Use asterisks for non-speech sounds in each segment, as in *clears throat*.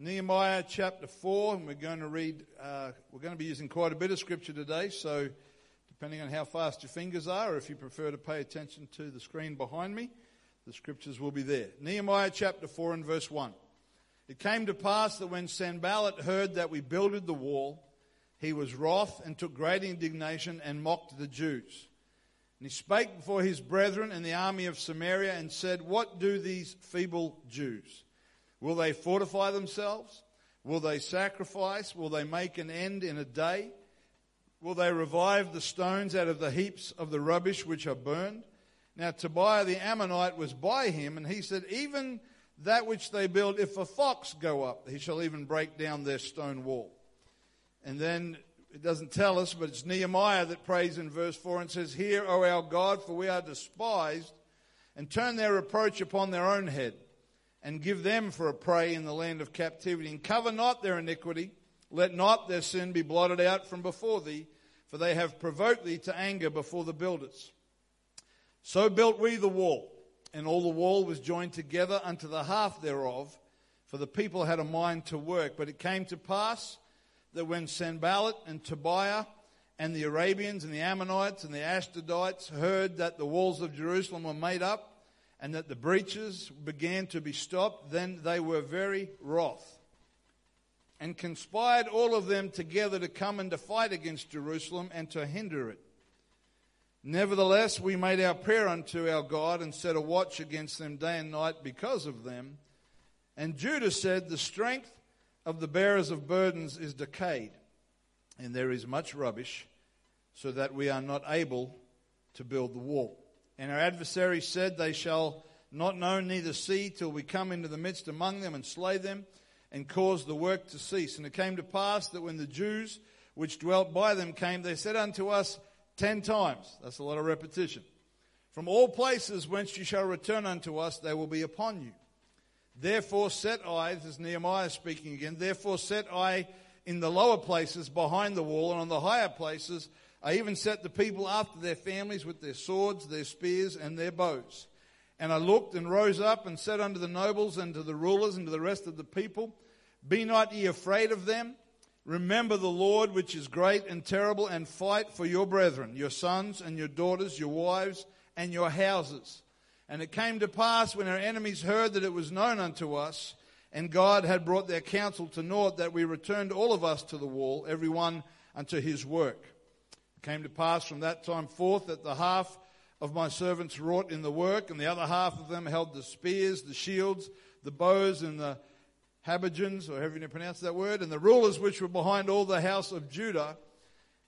Nehemiah chapter 4, and we're going to read, uh, we're going to be using quite a bit of scripture today, so depending on how fast your fingers are, or if you prefer to pay attention to the screen behind me, the scriptures will be there. Nehemiah chapter 4 and verse 1. It came to pass that when Sanballat heard that we builded the wall, he was wroth and took great indignation and mocked the Jews. And he spake before his brethren and the army of Samaria and said, What do these feeble Jews? Will they fortify themselves? Will they sacrifice? Will they make an end in a day? Will they revive the stones out of the heaps of the rubbish which are burned? Now Tobiah the Ammonite was by him, and he said, Even that which they build, if a fox go up, he shall even break down their stone wall. And then it doesn't tell us, but it's Nehemiah that prays in verse 4 and says, Hear, O our God, for we are despised, and turn their reproach upon their own head and give them for a prey in the land of captivity. And cover not their iniquity. Let not their sin be blotted out from before thee, for they have provoked thee to anger before the builders. So built we the wall, and all the wall was joined together unto the half thereof, for the people had a mind to work. But it came to pass that when Sanballat and Tobiah and the Arabians and the Ammonites and the Ashdodites heard that the walls of Jerusalem were made up, and that the breaches began to be stopped, then they were very wroth and conspired all of them together to come and to fight against Jerusalem and to hinder it. Nevertheless, we made our prayer unto our God and set a watch against them day and night because of them. And Judah said, The strength of the bearers of burdens is decayed, and there is much rubbish, so that we are not able to build the wall. And our adversaries said, They shall not know neither see till we come into the midst among them and slay them and cause the work to cease. And it came to pass that when the Jews which dwelt by them came, they said unto us ten times, that's a lot of repetition, from all places whence you shall return unto us, they will be upon you. Therefore set I, this is Nehemiah speaking again, therefore set I in the lower places behind the wall and on the higher places I even set the people after their families with their swords, their spears, and their bows. And I looked and rose up and said unto the nobles and to the rulers and to the rest of the people, Be not ye afraid of them. Remember the Lord, which is great and terrible, and fight for your brethren, your sons and your daughters, your wives, and your houses. And it came to pass when our enemies heard that it was known unto us, and God had brought their counsel to naught, that we returned all of us to the wall, every one unto his work. It came to pass from that time forth that the half of my servants wrought in the work, and the other half of them held the spears, the shields, the bows, and the habergeons, or however you pronounce that word, and the rulers which were behind all the house of Judah,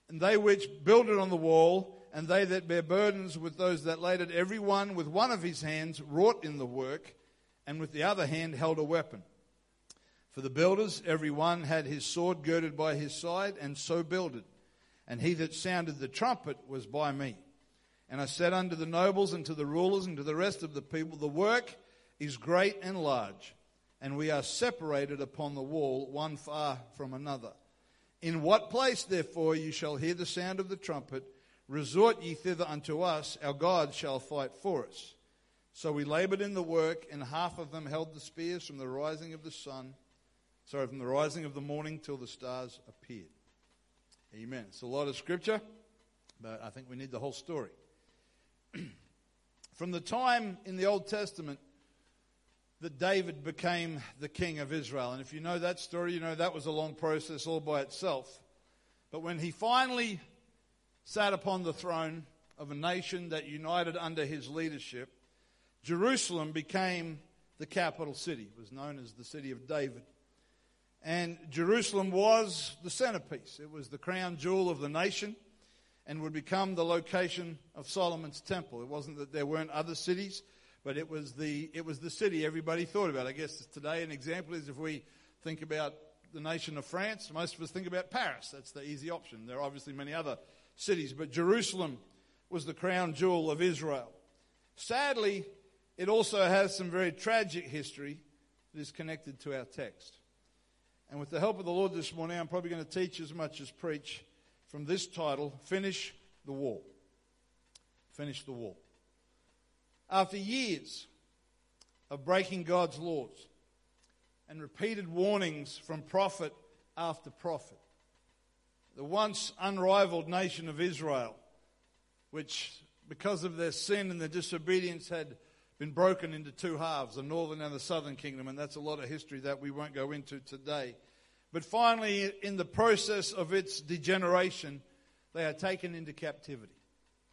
and they which builded on the wall, and they that bear burdens with those that laid it, every one with one of his hands wrought in the work, and with the other hand held a weapon. For the builders, every one had his sword girded by his side, and so builded and he that sounded the trumpet was by me. And I said unto the nobles and to the rulers and to the rest of the people, The work is great and large, and we are separated upon the wall, one far from another. In what place, therefore, you shall hear the sound of the trumpet, resort ye thither unto us, our God shall fight for us. So we labored in the work, and half of them held the spears from the rising of the sun, sorry, from the rising of the morning till the stars appeared. Amen. It's a lot of scripture, but I think we need the whole story. *clears throat* From the time in the Old Testament that David became the king of Israel, and if you know that story, you know that was a long process all by itself. But when he finally sat upon the throne of a nation that united under his leadership, Jerusalem became the capital city. It was known as the city of David. And Jerusalem was the centerpiece. It was the crown jewel of the nation and would become the location of Solomon's temple. It wasn't that there weren't other cities, but it was the, it was the city everybody thought about. I guess today an example is if we think about the nation of France, most of us think about Paris. That's the easy option. There are obviously many other cities, but Jerusalem was the crown jewel of Israel. Sadly, it also has some very tragic history that is connected to our text. And with the help of the Lord this morning, I'm probably going to teach as much as preach from this title Finish the Wall. Finish the Wall. After years of breaking God's laws and repeated warnings from prophet after prophet. The once unrivaled nation of Israel, which because of their sin and their disobedience had been broken into two halves, the northern and the southern kingdom, and that's a lot of history that we won't go into today. But finally, in the process of its degeneration, they are taken into captivity.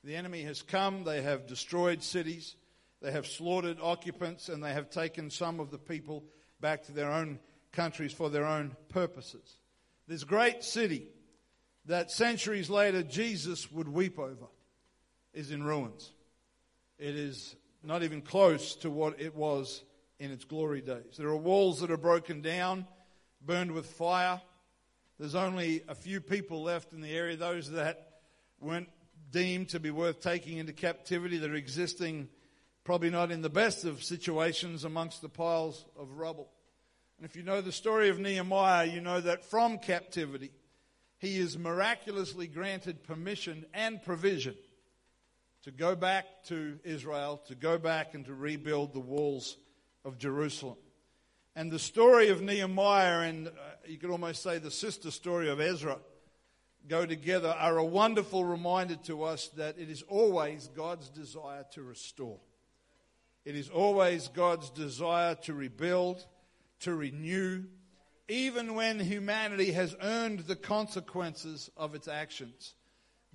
The enemy has come, they have destroyed cities, they have slaughtered occupants, and they have taken some of the people back to their own countries for their own purposes. This great city that centuries later Jesus would weep over is in ruins. It is not even close to what it was in its glory days. There are walls that are broken down, burned with fire. There's only a few people left in the area, those that weren't deemed to be worth taking into captivity, that are existing probably not in the best of situations amongst the piles of rubble. And if you know the story of Nehemiah, you know that from captivity, he is miraculously granted permission and provision to go back to Israel, to go back and to rebuild the walls of Jerusalem. And the story of Nehemiah, and uh, you could almost say the sister story of Ezra, go together, are a wonderful reminder to us that it is always God's desire to restore. It is always God's desire to rebuild to renew, even when humanity has earned the consequences of its actions.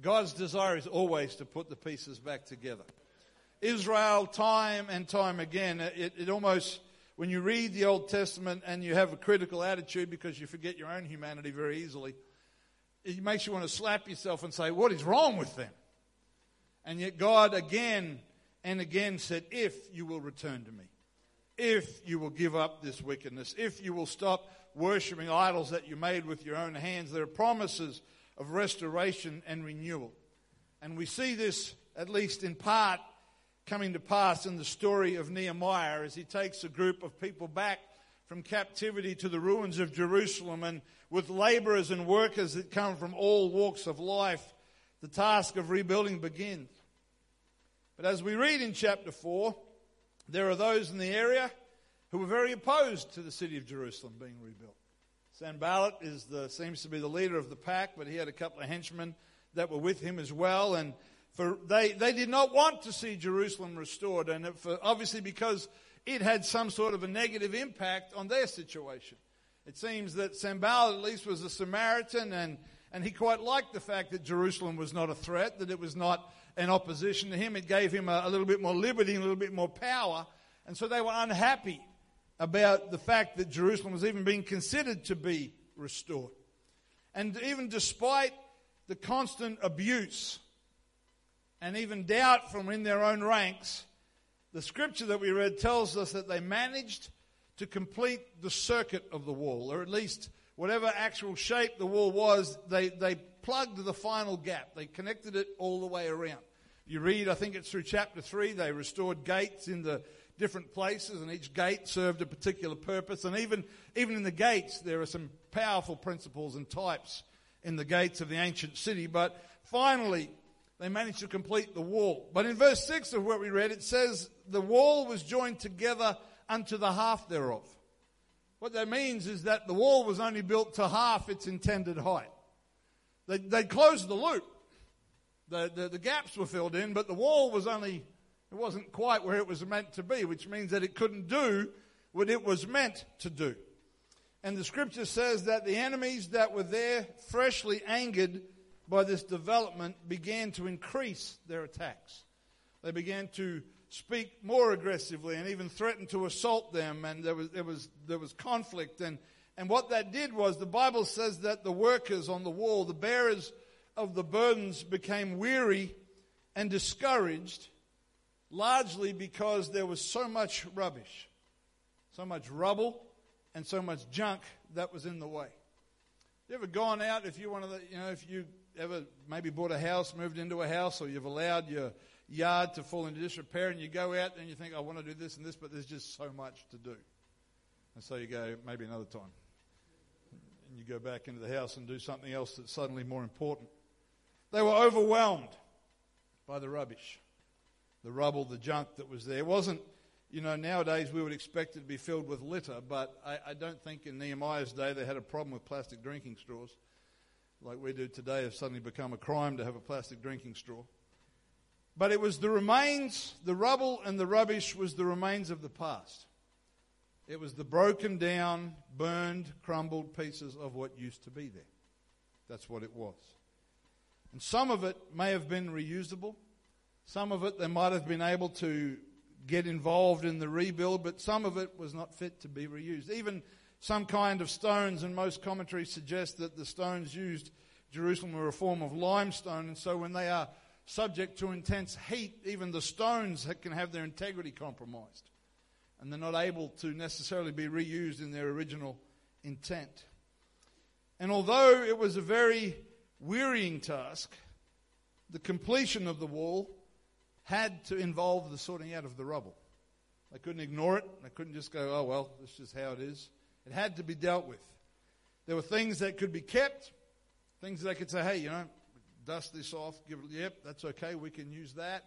God's desire is always to put the pieces back together. Israel, time and time again, it, it almost, when you read the Old Testament and you have a critical attitude because you forget your own humanity very easily, it makes you want to slap yourself and say, What is wrong with them? And yet, God again and again said, If you will return to me if you will give up this wickedness, if you will stop worshiping idols that you made with your own hands. There are promises of restoration and renewal. And we see this, at least in part, coming to pass in the story of Nehemiah as he takes a group of people back from captivity to the ruins of Jerusalem and with laborers and workers that come from all walks of life, the task of rebuilding begins. But as we read in chapter 4, there are those in the area who were very opposed to the city of Jerusalem being rebuilt. Sanballat is the, seems to be the leader of the pack, but he had a couple of henchmen that were with him as well. And for, they, they did not want to see Jerusalem restored, and for, obviously because it had some sort of a negative impact on their situation. It seems that Sanballat at least was a Samaritan, and, and he quite liked the fact that Jerusalem was not a threat, that it was not an opposition to him. It gave him a, a little bit more liberty a little bit more power. And so they were unhappy about the fact that Jerusalem was even being considered to be restored. And even despite the constant abuse and even doubt from in their own ranks, the scripture that we read tells us that they managed to complete the circuit of the wall, or at least whatever actual shape the wall was, they, they plugged the final gap. They connected it all the way around. You read, I think it's through chapter 3, they restored gates in the different places, and each gate served a particular purpose. And even, even in the gates, there are some powerful principles and types in the gates of the ancient city. But finally, they managed to complete the wall. But in verse 6 of what we read, it says, The wall was joined together unto the half thereof. What that means is that the wall was only built to half its intended height. They, they closed the loop. The, the, the gaps were filled in, but the wall was only, it wasn't quite where it was meant to be, which means that it couldn't do what it was meant to do. And the scripture says that the enemies that were there, freshly angered by this development, began to increase their attacks. They began to speak more aggressively and even threatened to assault them, and there was, there was, there was conflict. And and what that did was the Bible says that the workers on the wall, the bearers of the burdens, became weary and discouraged, largely because there was so much rubbish, so much rubble, and so much junk that was in the way. You ever gone out if you one of the, you know, if you ever maybe bought a house, moved into a house, or you've allowed your yard to fall into disrepair, and you go out and you think, I want to do this and this, but there's just so much to do. And so you go, maybe another time and you go back into the house and do something else that's suddenly more important. They were overwhelmed by the rubbish, the rubble, the junk that was there. It wasn't, you know, nowadays we would expect it to be filled with litter, but I, I don't think in Nehemiah's day they had a problem with plastic drinking straws like we do today have suddenly become a crime to have a plastic drinking straw. But it was the remains, the rubble and the rubbish was the remains of the past. It was the broken down, burned, crumbled pieces of what used to be there. That's what it was. And some of it may have been reusable. Some of it they might have been able to get involved in the rebuild, but some of it was not fit to be reused. Even some kind of stones, and most commentaries suggest that the stones used Jerusalem were a form of limestone, and so when they are subject to intense heat, even the stones can have their integrity compromised. And they're not able to necessarily be reused in their original intent. And although it was a very wearying task, the completion of the wall had to involve the sorting out of the rubble. They couldn't ignore it. They couldn't just go, oh, well, this is just how it is. It had to be dealt with. There were things that could be kept, things that they could say, hey, you know, dust this off, give it, yep, that's okay, we can use that.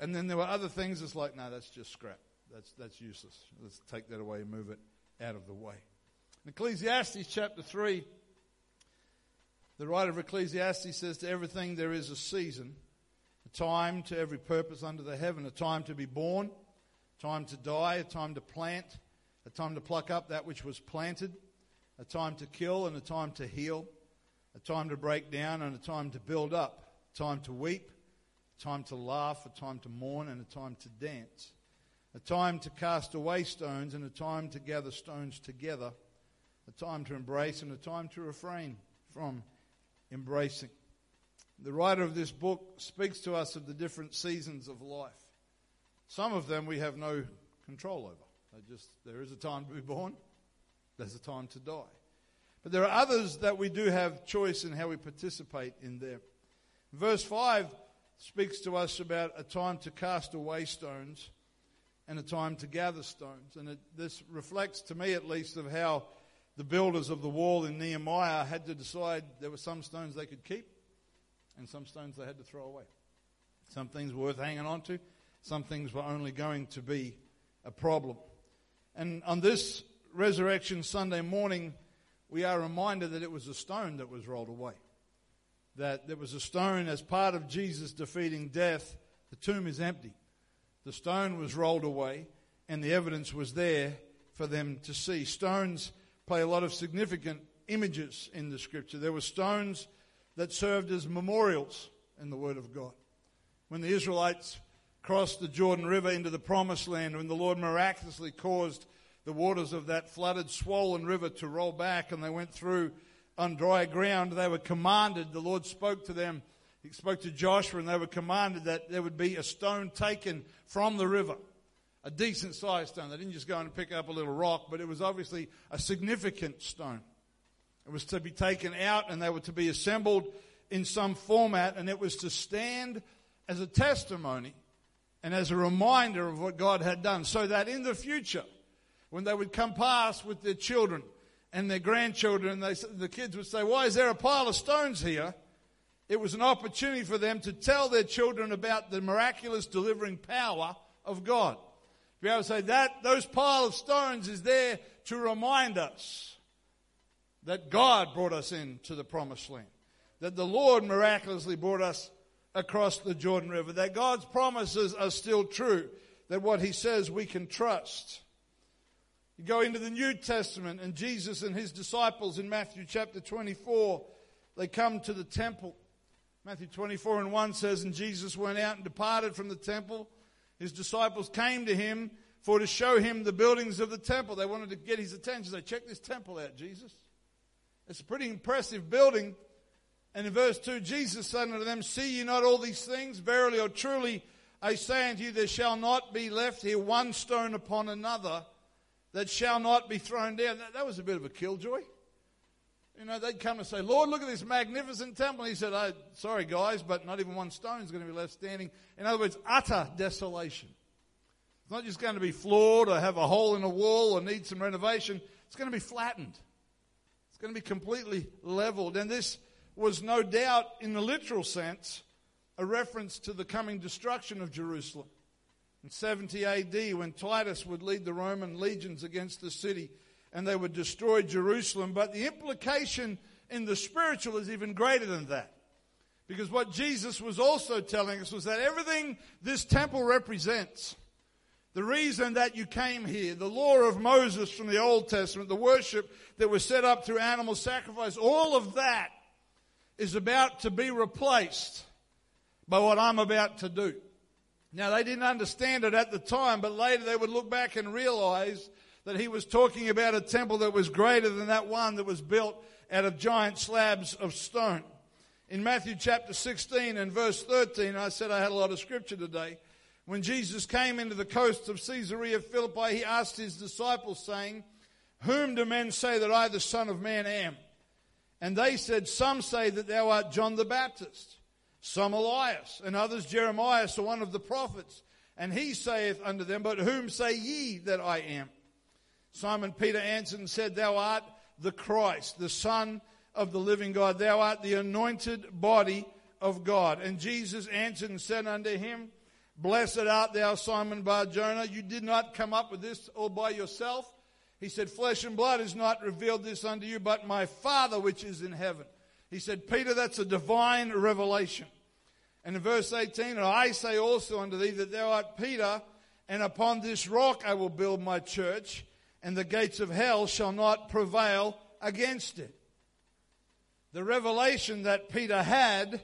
And then there were other things that's like, no, that's just scrap. That's, that's useless. Let's take that away and move it out of the way. In Ecclesiastes chapter 3, the writer of Ecclesiastes says, To everything there is a season, a time to every purpose under the heaven, a time to be born, a time to die, a time to plant, a time to pluck up that which was planted, a time to kill and a time to heal, a time to break down and a time to build up, a time to weep, a time to laugh, a time to mourn and a time to dance, a time to cast away stones and a time to gather stones together, a time to embrace and a time to refrain from embracing. The writer of this book speaks to us of the different seasons of life. Some of them we have no control over. They just there is a time to be born, there's a time to die. But there are others that we do have choice in how we participate in them. Verse 5 speaks to us about a time to cast away stones and a time to gather stones. And it, this reflects, to me at least, of how the builders of the wall in Nehemiah had to decide there were some stones they could keep and some stones they had to throw away. Some things were worth hanging on to, some things were only going to be a problem. And on this Resurrection Sunday morning, we are reminded that it was a stone that was rolled away. That there was a stone as part of Jesus defeating death. The tomb is empty. The stone was rolled away, and the evidence was there for them to see. Stones play a lot of significant images in the scripture. There were stones that served as memorials in the Word of God. When the Israelites crossed the Jordan River into the promised land when the Lord miraculously caused the waters of that flooded, swollen river to roll back and they went through on dry ground. They were commanded, the Lord spoke to them. He spoke to Joshua and they were commanded that there would be a stone taken from the river. A decent sized stone. They didn't just go and pick up a little rock, but it was obviously a significant stone. It was to be taken out and they were to be assembled in some format and it was to stand as a testimony and as a reminder of what God had done, so that in the future, when they would come past with their children and their grandchildren, they, the kids would say, Why is there a pile of stones here? It was an opportunity for them to tell their children about the miraculous delivering power of God. To be able to say that those pile of stones is there to remind us that God brought us into the promised land, that the Lord miraculously brought us across the Jordan River, that God's promises are still true, that what He says we can trust. You go into the New Testament, and Jesus and His disciples in Matthew chapter 24, they come to the temple. Matthew 24 and 1 says, And Jesus went out and departed from the temple. His disciples came to him for to show him the buildings of the temple. They wanted to get his attention. They check this temple out, Jesus. It's a pretty impressive building. And in verse 2, Jesus said unto them, See ye not all these things? Verily or truly, I say unto you, there shall not be left here one stone upon another that shall not be thrown down. That, that was a bit of a killjoy. You know, they'd come and say, Lord, look at this magnificent temple. And he said, oh, sorry, guys, but not even one stone is going to be left standing. In other words, utter desolation. It's not just going to be floored or have a hole in a wall or need some renovation. It's going to be flattened. It's going to be completely leveled. And this was no doubt, in the literal sense, a reference to the coming destruction of Jerusalem. In 70 AD, when Titus would lead the Roman legions against the city and they would destroy Jerusalem. But the implication in the spiritual is even greater than that. Because what Jesus was also telling us was that everything this temple represents, the reason that you came here, the law of Moses from the Old Testament, the worship that was set up through animal sacrifice, all of that is about to be replaced by what I'm about to do. Now, they didn't understand it at the time, but later they would look back and realize that he was talking about a temple that was greater than that one that was built out of giant slabs of stone. In Matthew chapter 16 and verse 13, I said I had a lot of scripture today. When Jesus came into the coast of Caesarea Philippi, he asked his disciples, saying, Whom do men say that I, the Son of Man, am? And they said, Some say that thou art John the Baptist some Elias, and others Jeremiah, or one of the prophets. And he saith unto them, But whom say ye that I am? Simon Peter answered and said, Thou art the Christ, the Son of the living God. Thou art the anointed body of God. And Jesus answered and said unto him, Blessed art thou, Simon Bar Jonah. You did not come up with this all by yourself. He said, Flesh and blood has not revealed this unto you, but my Father which is in heaven. He said, Peter, that's a divine revelation. And in verse 18, and I say also unto thee that thou art Peter, and upon this rock I will build my church, and the gates of hell shall not prevail against it. The revelation that Peter had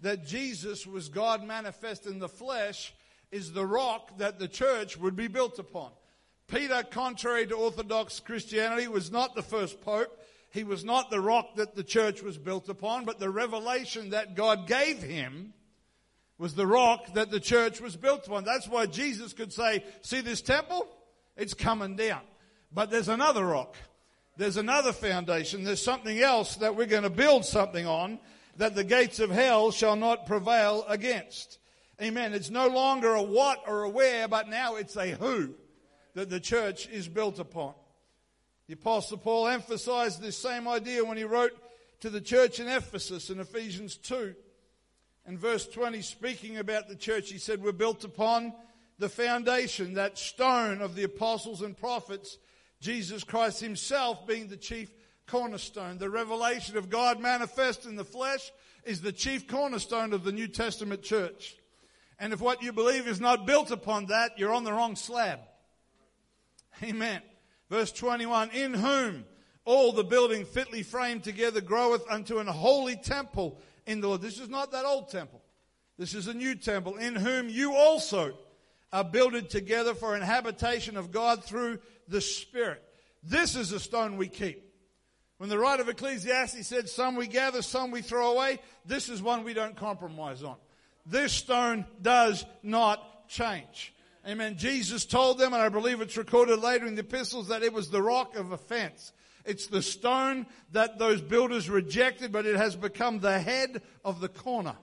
that Jesus was God manifest in the flesh is the rock that the church would be built upon. Peter, contrary to Orthodox Christianity, was not the first pope. He was not the rock that the church was built upon, but the revelation that God gave him was the rock that the church was built upon. That's why Jesus could say, see this temple? It's coming down. But there's another rock. There's another foundation. There's something else that we're going to build something on that the gates of hell shall not prevail against. Amen. It's no longer a what or a where, but now it's a who that the church is built upon. The Apostle Paul emphasized this same idea when he wrote to the church in Ephesus in Ephesians 2. In verse 20, speaking about the church, he said, We're built upon the foundation, that stone of the apostles and prophets, Jesus Christ himself being the chief cornerstone. The revelation of God manifest in the flesh is the chief cornerstone of the New Testament church. And if what you believe is not built upon that, you're on the wrong slab. Amen. Verse 21 In whom all the building fitly framed together groweth unto an holy temple in the Lord. This is not that old temple. This is a new temple in whom you also are builded together for an habitation of God through the Spirit. This is the stone we keep. When the writer of Ecclesiastes said, Some we gather, some we throw away, this is one we don't compromise on. This stone does not change. Amen. Jesus told them, and I believe it's recorded later in the epistles, that it was the rock of offense. It's the stone that those builders rejected, but it has become the head of the corner.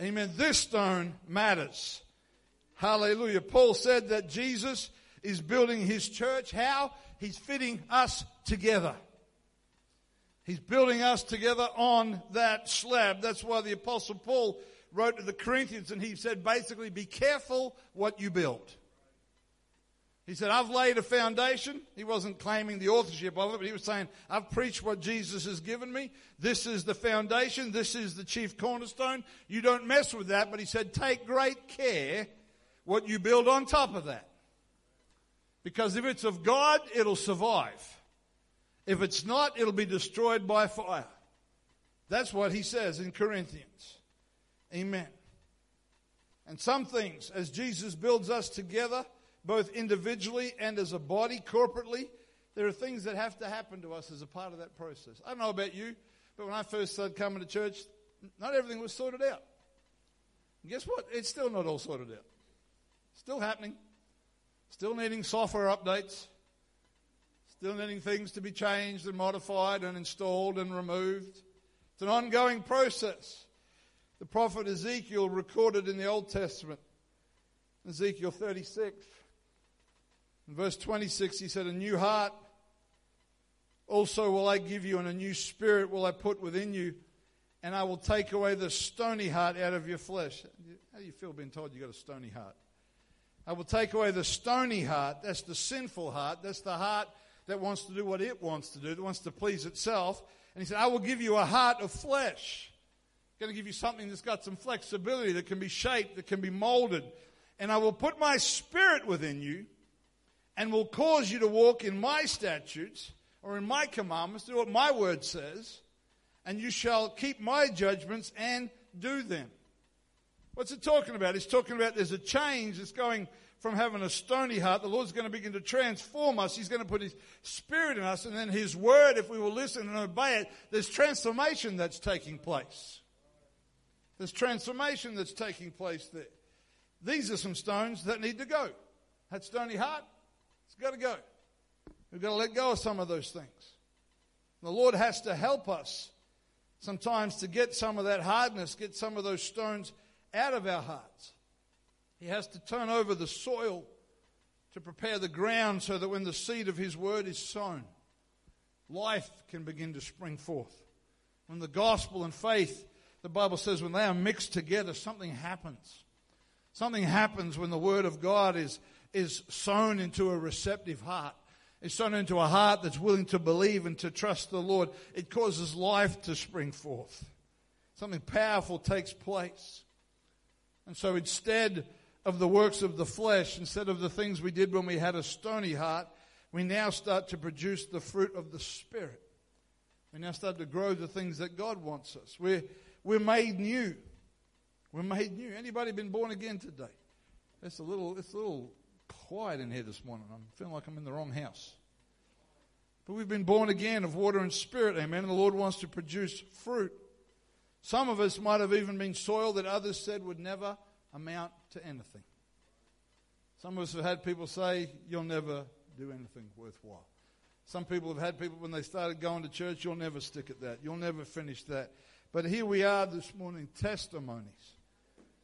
Amen. This stone matters. Hallelujah. Paul said that Jesus is building his church. How? He's fitting us together. He's building us together on that slab. That's why the apostle Paul wrote to the Corinthians and he said basically, be careful what you build. He said, I've laid a foundation. He wasn't claiming the authorship of it, but he was saying, I've preached what Jesus has given me. This is the foundation. This is the chief cornerstone. You don't mess with that. But he said, take great care what you build on top of that. Because if it's of God, it'll survive. If it's not, it'll be destroyed by fire. That's what he says in Corinthians. Amen. And some things, as Jesus builds us together, both individually and as a body, corporately, there are things that have to happen to us as a part of that process. I don't know about you, but when I first started coming to church, not everything was sorted out. And guess what? It's still not all sorted out. Still happening. Still needing software updates. Still needing things to be changed and modified and installed and removed. It's an ongoing process. The prophet Ezekiel recorded in the Old Testament, Ezekiel 36. In verse 26, he said, A new heart also will I give you, and a new spirit will I put within you, and I will take away the stony heart out of your flesh. How do you feel being told you've got a stony heart? I will take away the stony heart. That's the sinful heart. That's the heart that wants to do what it wants to do, that wants to please itself. And he said, I will give you a heart of flesh. I'm going to give you something that's got some flexibility, that can be shaped, that can be molded. And I will put my spirit within you and will cause you to walk in my statutes or in my commandments, do what my word says, and you shall keep my judgments and do them. What's it talking about? It's talking about there's a change that's going from having a stony heart. The Lord's going to begin to transform us. He's going to put His Spirit in us, and then His Word, if we will listen and obey it, there's transformation that's taking place. There's transformation that's taking place there. These are some stones that need to go. That stony heart, it's got to go. We've got to let go of some of those things. The Lord has to help us sometimes to get some of that hardness, get some of those stones out of our hearts. He has to turn over the soil to prepare the ground so that when the seed of His word is sown, life can begin to spring forth. When the gospel and faith, the Bible says, when they are mixed together, something happens. Something happens when the word of God is, is sown into a receptive heart. It's sown into a heart that's willing to believe and to trust the Lord. It causes life to spring forth. Something powerful takes place. And so instead of the works of the flesh, instead of the things we did when we had a stony heart, we now start to produce the fruit of the Spirit. We now start to grow the things that God wants us. We're, we're made new. We're made new. Anybody been born again today? It's a little, it's a little quiet in here this morning. I'm feeling like I'm in the wrong house. But we've been born again of water and spirit, amen. And the Lord wants to produce fruit. Some of us might have even been soil that others said would never amount to anything. Some of us have had people say, You'll never do anything worthwhile. Some people have had people when they started going to church, You'll never stick at that. You'll never finish that. But here we are this morning, testimonies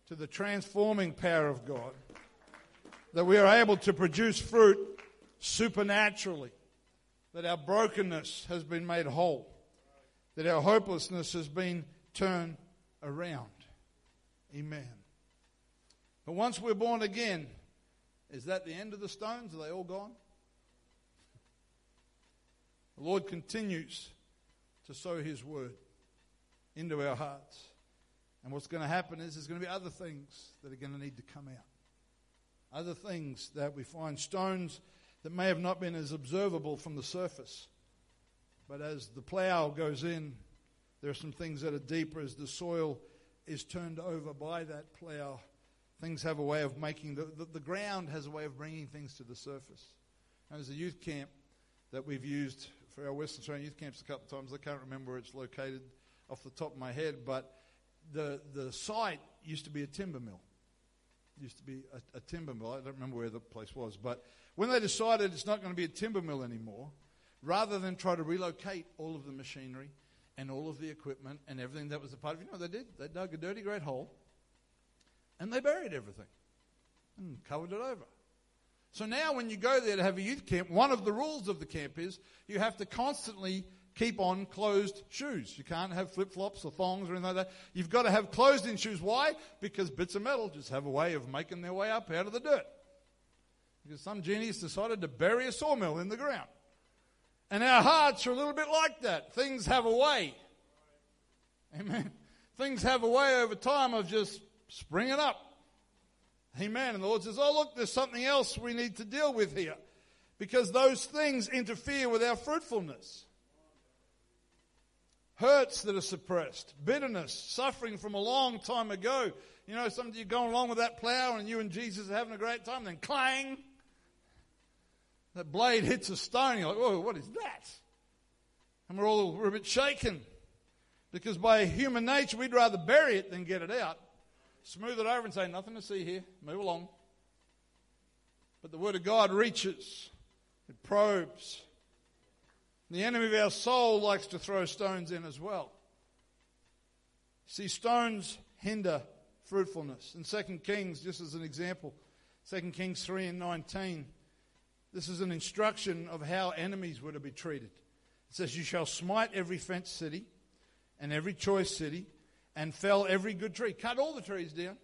to the transforming power of God, that we are able to produce fruit supernaturally, that our brokenness has been made whole, that our hopelessness has been turned around. Amen. But once we're born again, is that the end of the stones? Are they all gone? The Lord continues to sow His word into our hearts. And what's going to happen is there's going to be other things that are going to need to come out. Other things that we find stones that may have not been as observable from the surface. But as the plow goes in there are some things that are deeper as the soil is turned over by that plow. Things have a way of making, the, the, the ground has a way of bringing things to the surface. And there's a youth camp that we've used for our Western Australian youth camps a couple of times. I can't remember where it's located off the top of my head, but the, the site used to be a timber mill. It used to be a, a timber mill. I don't remember where the place was. But when they decided it's not going to be a timber mill anymore, rather than try to relocate all of the machinery, and all of the equipment and everything that was a part of it. You know what they did? They dug a dirty great hole and they buried everything and covered it over. So now when you go there to have a youth camp, one of the rules of the camp is you have to constantly keep on closed shoes. You can't have flip flops or thongs or anything like that. You've got to have closed in shoes. Why? Because bits of metal just have a way of making their way up out of the dirt. Because some genius decided to bury a sawmill in the ground. And our hearts are a little bit like that. Things have a way. Amen. Things have a way over time of just springing up. Amen. And the Lord says, Oh, look, there's something else we need to deal with here. Because those things interfere with our fruitfulness. Hurts that are suppressed, bitterness, suffering from a long time ago. You know, some of you going along with that plow and you and Jesus are having a great time, then clang, that blade hits a stone. You're like, oh, what is that? And we're all we're a bit shaken because by human nature, we'd rather bury it than get it out. Smooth it over and say, nothing to see here. Move along. But the Word of God reaches, it probes. The enemy of our soul likes to throw stones in as well. See, stones hinder fruitfulness. In 2 Kings, just as an example, 2 Kings 3 and 19, this is an instruction of how enemies were to be treated. It says, You shall smite every fenced city and every choice city and fell every good tree. Cut all the trees down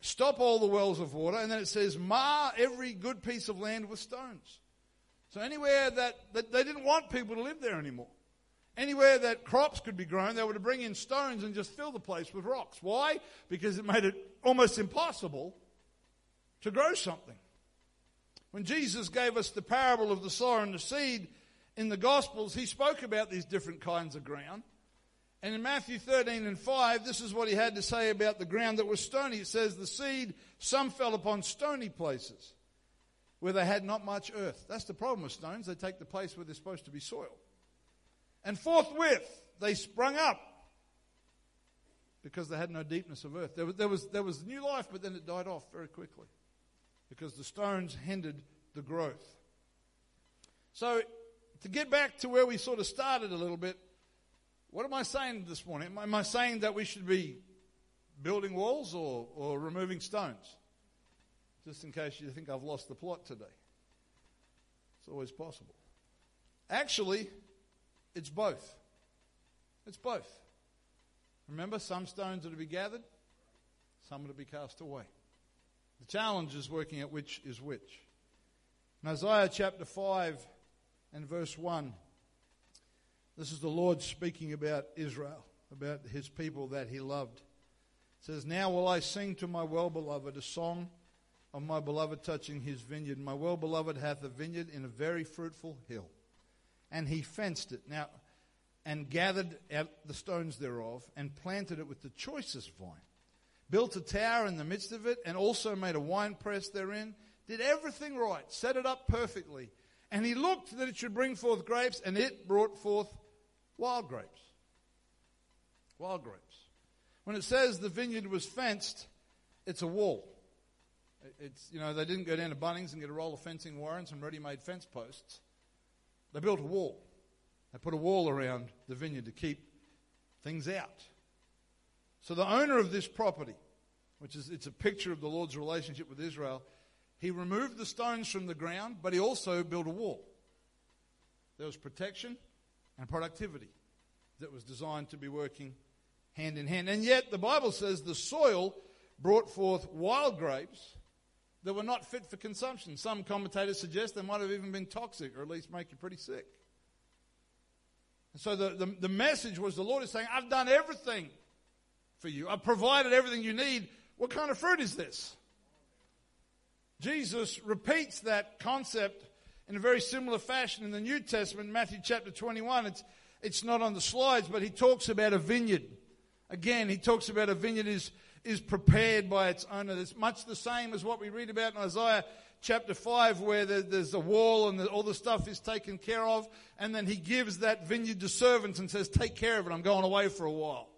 stop all the wells of water, and then it says, mar every good piece of land with stones. So anywhere that, that they didn't want people to live there anymore. Anywhere that crops could be grown, they were to bring in stones and just fill the place with rocks. Why? Because it made it almost impossible to grow something. When Jesus gave us the parable of the sower and the seed in the Gospels, he spoke about these different kinds of ground. And in Matthew 13 and 5, this is what he had to say about the ground that was stony. It says, The seed, some fell upon stony places where they had not much earth. That's the problem with stones. They take the place where they're supposed to be soil. And forthwith, they sprung up because they had no deepness of earth. There was, there, was, there was new life, but then it died off very quickly because the stones hindered the growth. So, to get back to where we sort of started a little bit, what am I saying this morning? Am I saying that we should be building walls or, or removing stones? Just in case you think I've lost the plot today. It's always possible. Actually, it's both. It's both. Remember, some stones are to be gathered, some are to be cast away. The challenge is working out which is which. In Isaiah chapter 5 and verse 1, this is the Lord speaking about Israel, about his people that he loved. It says, Now will I sing to my well beloved a song of my beloved touching his vineyard. My well beloved hath a vineyard in a very fruitful hill, and he fenced it. Now, and gathered out the stones thereof, and planted it with the choicest vine. Built a tower in the midst of it, and also made a winepress therein. Did everything right, set it up perfectly. And he looked that it should bring forth grapes, and it brought forth Wild grapes. Wild grapes. When it says the vineyard was fenced, it's a wall. It's, you know, they didn't go down to Bunnings and get a roll of fencing wire and some ready made fence posts. They built a wall. They put a wall around the vineyard to keep things out. So the owner of this property, which is it's a picture of the Lord's relationship with Israel, he removed the stones from the ground, but he also built a wall. There was protection, and productivity that was designed to be working hand in hand. And yet, the Bible says the soil brought forth wild grapes that were not fit for consumption. Some commentators suggest they might have even been toxic or at least make you pretty sick. And so the, the, the message was the Lord is saying, I've done everything for you, I've provided everything you need. What kind of fruit is this? Jesus repeats that concept in a very similar fashion in the New Testament, Matthew chapter 21. It's, it's not on the slides, but he talks about a vineyard. Again, he talks about a vineyard is, is prepared by its owner. It's much the same as what we read about in Isaiah chapter 5, where there's a wall and all the stuff is taken care of. And then he gives that vineyard to servants and says, Take care of it. I'm going away for a while.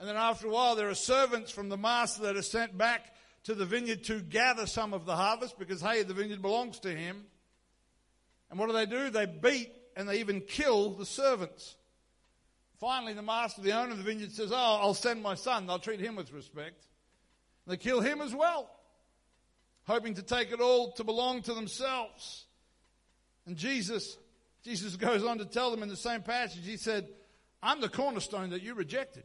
And then after a while, there are servants from the master that are sent back to the vineyard to gather some of the harvest because, hey, the vineyard belongs to him. And what do they do? They beat and they even kill the servants. Finally, the master, the owner of the vineyard, says, Oh, I'll send my son. They'll treat him with respect. They kill him as well, hoping to take it all to belong to themselves. And Jesus, Jesus *laughs* goes on to tell them in the same passage, he said, I'm the cornerstone that you rejected.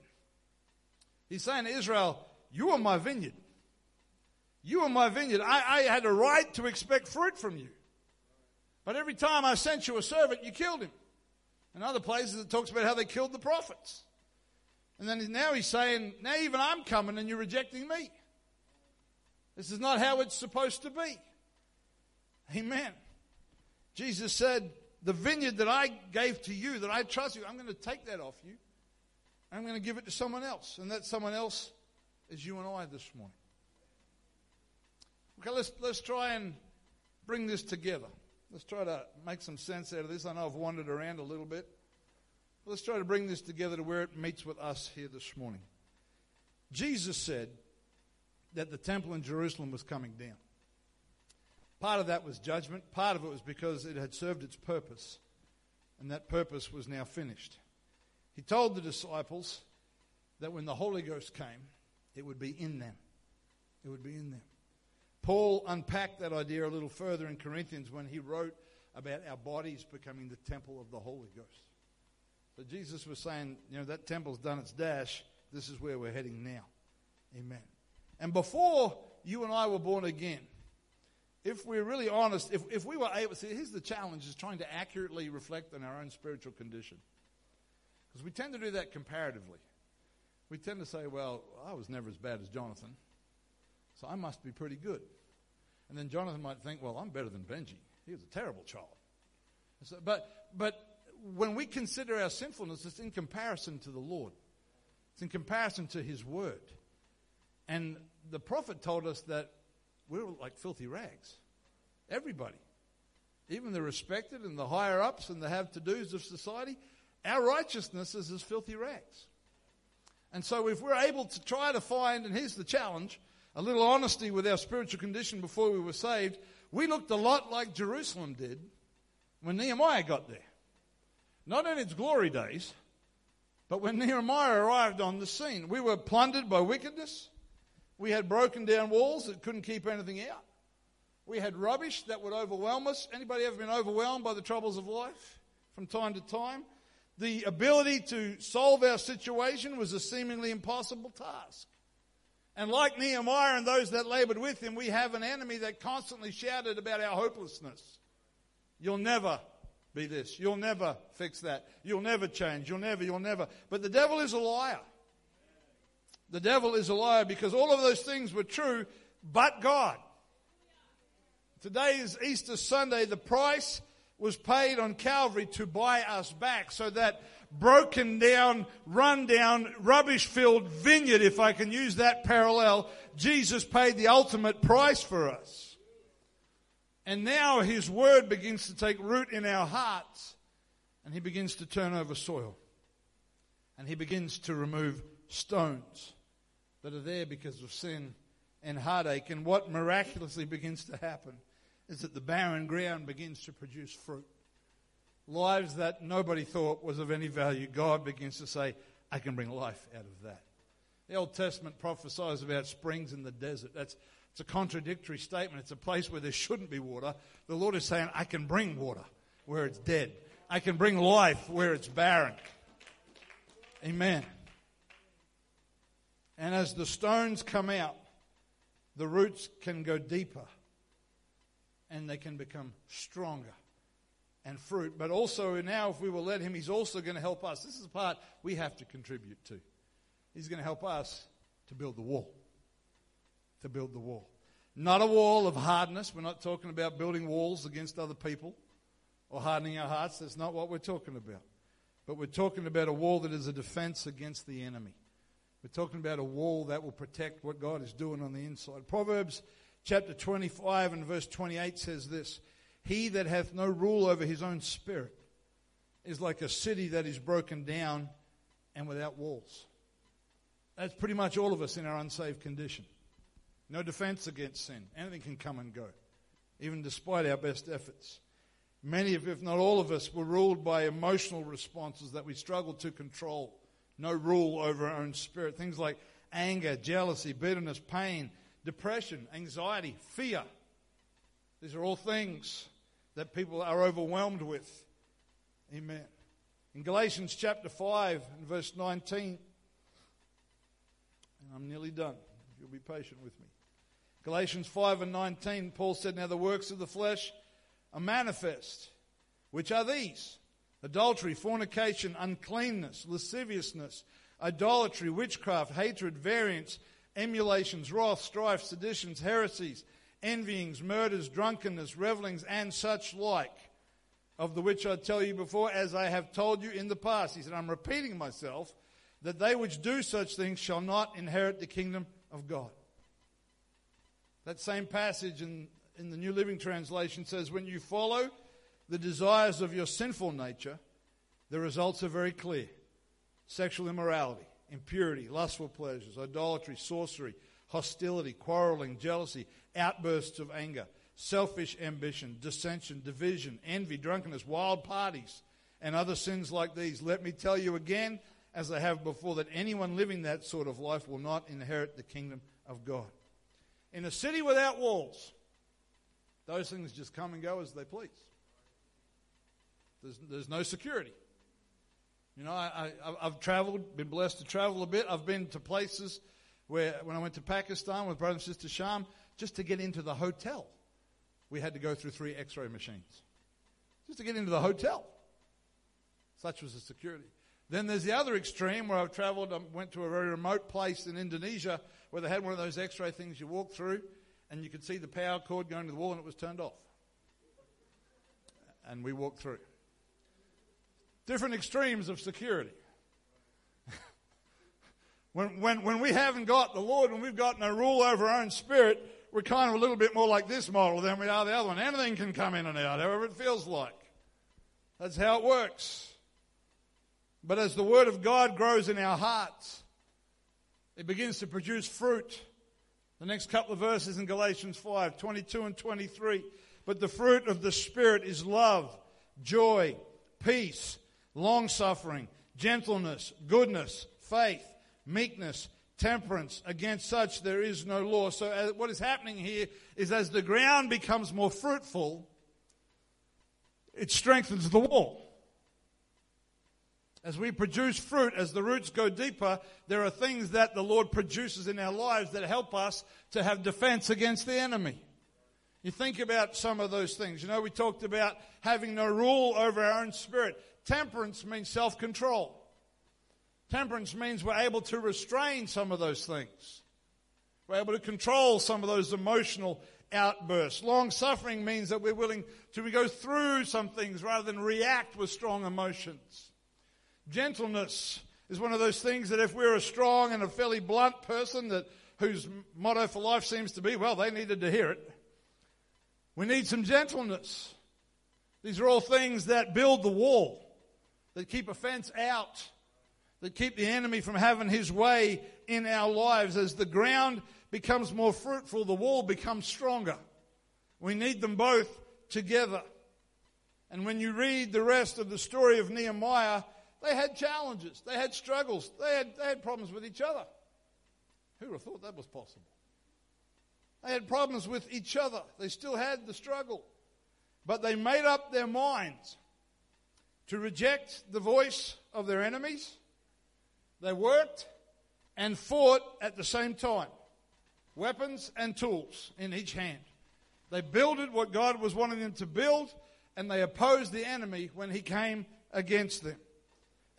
He's saying to Israel, You are my vineyard. You are my vineyard. I, I had a right to expect fruit from you. But every time I sent you a servant, you killed him. In other places, it talks about how they killed the prophets. And then now he's saying, now even I'm coming and you're rejecting me. This is not how it's supposed to be. Amen. Jesus said, the vineyard that I gave to you, that I trust you, I'm going to take that off you. I'm going to give it to someone else. And that someone else is you and I this morning. Okay, let's, let's try and bring this together. Let's try to make some sense out of this. I know I've wandered around a little bit. Let's try to bring this together to where it meets with us here this morning. Jesus said that the temple in Jerusalem was coming down. Part of that was judgment, part of it was because it had served its purpose, and that purpose was now finished. He told the disciples that when the Holy Ghost came, it would be in them. It would be in them. Paul unpacked that idea a little further in Corinthians when he wrote about our bodies becoming the temple of the Holy Ghost. So Jesus was saying, you know, that temple's done its dash. This is where we're heading now. Amen. And before you and I were born again, if we're really honest, if, if we were able, see, here's the challenge is trying to accurately reflect on our own spiritual condition. Because we tend to do that comparatively. We tend to say, well, I was never as bad as Jonathan, so I must be pretty good. And then Jonathan might think, well, I'm better than Benji. He was a terrible child. So, but, but when we consider our sinfulness, it's in comparison to the Lord. It's in comparison to His Word. And the prophet told us that we're like filthy rags. Everybody. Even the respected and the higher ups and the have to dos of society, our righteousness is as filthy rags. And so, if we're able to try to find, and here's the challenge, a little honesty with our spiritual condition before we were saved, we looked a lot like Jerusalem did when Nehemiah got there. Not in its glory days, but when Nehemiah arrived on the scene. We were plundered by wickedness. We had broken down walls that couldn't keep anything out. We had rubbish that would overwhelm us. Anybody ever been overwhelmed by the troubles of life from time to time? The ability to solve our situation was a seemingly impossible task. And like Nehemiah and those that labored with him, we have an enemy that constantly shouted about our hopelessness. You'll never be this. You'll never fix that. You'll never change. You'll never, you'll never. But the devil is a liar. The devil is a liar because all of those things were true, but God. Today is Easter Sunday. The price was paid on Calvary to buy us back so that broken down, run down, rubbish filled vineyard, if I can use that parallel, Jesus paid the ultimate price for us. And now his word begins to take root in our hearts and he begins to turn over soil and he begins to remove stones that are there because of sin and heartache. And what miraculously begins to happen is that the barren ground begins to produce fruit. Lives that nobody thought was of any value, God begins to say, I can bring life out of that. The Old Testament prophesies about springs in the desert. That's it's a contradictory statement. It's a place where there shouldn't be water. The Lord is saying, I can bring water where it's dead. I can bring life where it's barren. Amen. And as the stones come out, the roots can go deeper and they can become stronger and fruit. But also, now, if we will let Him, He's also going to help us. This is the part we have to contribute to. He's going to help us to build the wall. To build the wall. Not a wall of hardness. We're not talking about building walls against other people or hardening our hearts. That's not what we're talking about. But we're talking about a wall that is a defense against the enemy. We're talking about a wall that will protect what God is doing on the inside. Proverbs chapter 25 and verse 28 says this He that hath no rule over his own spirit is like a city that is broken down and without walls. That's pretty much all of us in our unsaved condition. No defense against sin. Anything can come and go, even despite our best efforts. Many of, if not all of us, were ruled by emotional responses that we struggled to control no rule over our own spirit. Things like anger, jealousy, bitterness, pain, depression, anxiety, fear. These are all things that people are overwhelmed with. Amen. In Galatians chapter 5 and verse 19, and I'm nearly done, you'll be patient with me. Galatians 5 and 19, Paul said, Now the works of the flesh are manifest, which are these adultery, fornication, uncleanness, lasciviousness, idolatry, witchcraft, hatred, variance, emulations, wrath, strife, seditions, heresies, envyings, murders, drunkenness, revelings, and such like, of the which I tell you before, as I have told you in the past. He said, I'm repeating myself, that they which do such things shall not inherit the kingdom of God. That same passage in, in the New Living Translation says, When you follow the desires of your sinful nature, the results are very clear sexual immorality, impurity, lustful pleasures, idolatry, sorcery, hostility, quarreling, jealousy, outbursts of anger, selfish ambition, dissension, division, envy, drunkenness, wild parties, and other sins like these. Let me tell you again, as I have before, that anyone living that sort of life will not inherit the kingdom of God. In a city without walls, those things just come and go as they please. There's, there's no security. You know, I, have traveled, been blessed to travel a bit. I've been to places where when I went to Pakistan with brother and sister Sham, just to get into the hotel, we had to go through three x-ray machines. Just to get into the hotel. Such was the security. Then there's the other extreme where I've traveled, I went to a very remote place in Indonesia where they had one of those x-ray things you walk through and you could see the power cord going to the wall and it was turned off. And we walked through. Different extremes of security. *laughs* when, when, when we haven't got the Lord, when we've got no rule over our own spirit, we're kind of a little bit more like this model than we are the other one. Anything can come in and out, however it feels like. That's how it works. But as the Word of God grows in our hearts, it begins to produce fruit. The next couple of verses in Galatians 5 22 and 23. But the fruit of the Spirit is love, joy, peace, long suffering, gentleness, goodness, faith, meekness, temperance. Against such there is no law. So, uh, what is happening here is as the ground becomes more fruitful, it strengthens the wall. As we produce fruit, as the roots go deeper, there are things that the Lord produces in our lives that help us to have defense against the enemy. You think about some of those things. You know, we talked about having no rule over our own spirit. Temperance means self control. Temperance means we're able to restrain some of those things. We're able to control some of those emotional outbursts. Long suffering means that we're willing to go through some things rather than react with strong emotions. Gentleness is one of those things that if we're a strong and a fairly blunt person that whose motto for life seems to be, well, they needed to hear it. We need some gentleness. These are all things that build the wall, that keep offense out, that keep the enemy from having his way in our lives. As the ground becomes more fruitful, the wall becomes stronger. We need them both together. And when you read the rest of the story of Nehemiah, they had challenges, they had struggles, they had, they had problems with each other. Who would have thought that was possible? They had problems with each other. They still had the struggle. But they made up their minds to reject the voice of their enemies. They worked and fought at the same time weapons and tools in each hand. They builded what God was wanting them to build, and they opposed the enemy when he came against them.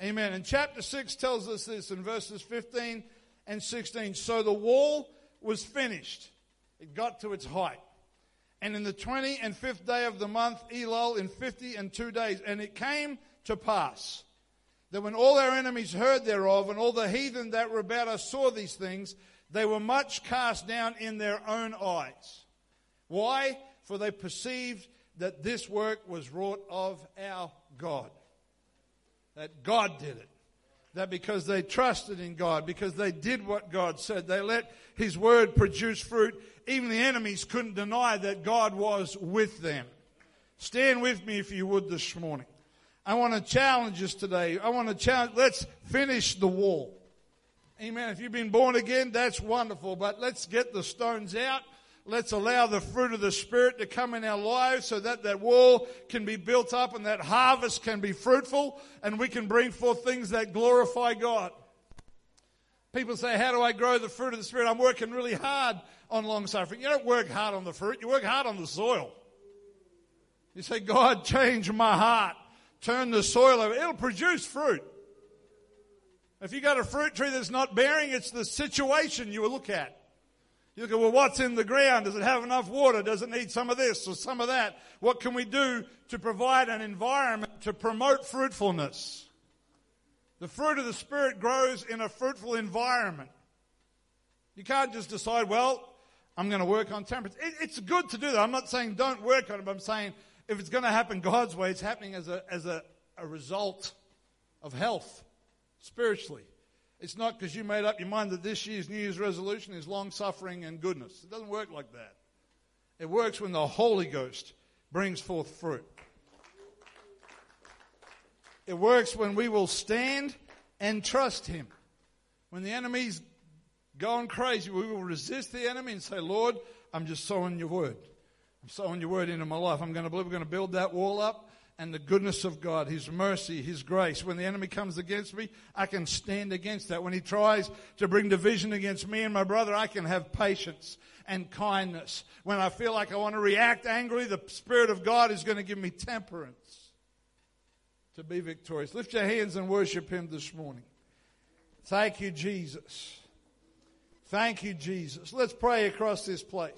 Amen. And chapter 6 tells us this in verses 15 and 16. So the wall was finished, it got to its height. And in the 20 and 5th day of the month, Elul, in 50 and 2 days. And it came to pass that when all our enemies heard thereof, and all the heathen that were about us saw these things, they were much cast down in their own eyes. Why? For they perceived that this work was wrought of our God that God did it. That because they trusted in God, because they did what God said, they let His word produce fruit, even the enemies couldn't deny that God was with them. Stand with me if you would this morning. I want to challenge us today. I want to challenge, let's finish the wall. Amen. If you've been born again, that's wonderful, but let's get the stones out Let's allow the fruit of the Spirit to come in our lives so that that wall can be built up and that harvest can be fruitful and we can bring forth things that glorify God. People say, How do I grow the fruit of the Spirit? I'm working really hard on long suffering. You don't work hard on the fruit, you work hard on the soil. You say, God, change my heart. Turn the soil over. It'll produce fruit. If you got a fruit tree that's not bearing, it's the situation you will look at. You look at, well, what's in the ground? Does it have enough water? Does it need some of this or some of that? What can we do to provide an environment to promote fruitfulness? The fruit of the Spirit grows in a fruitful environment. You can't just decide, well, I'm going to work on temperance. It, it's good to do that. I'm not saying don't work on it, but I'm saying if it's going to happen God's way, it's happening as a, as a, a result of health spiritually. It's not because you made up your mind that this year's New Year's resolution is long suffering and goodness. It doesn't work like that. It works when the Holy Ghost brings forth fruit. It works when we will stand and trust Him. When the enemy's going crazy, we will resist the enemy and say, Lord, I'm just sowing your word. I'm sowing your word into my life. I'm going to believe we're going to build that wall up and the goodness of God, His mercy, His grace. When the enemy comes against me, I can stand against that. When he tries to bring division against me and my brother, I can have patience and kindness. When I feel like I want to react angrily, the Spirit of God is going to give me temperance to be victorious. Lift your hands and worship Him this morning. Thank you, Jesus. Thank you, Jesus. Let's pray across this place.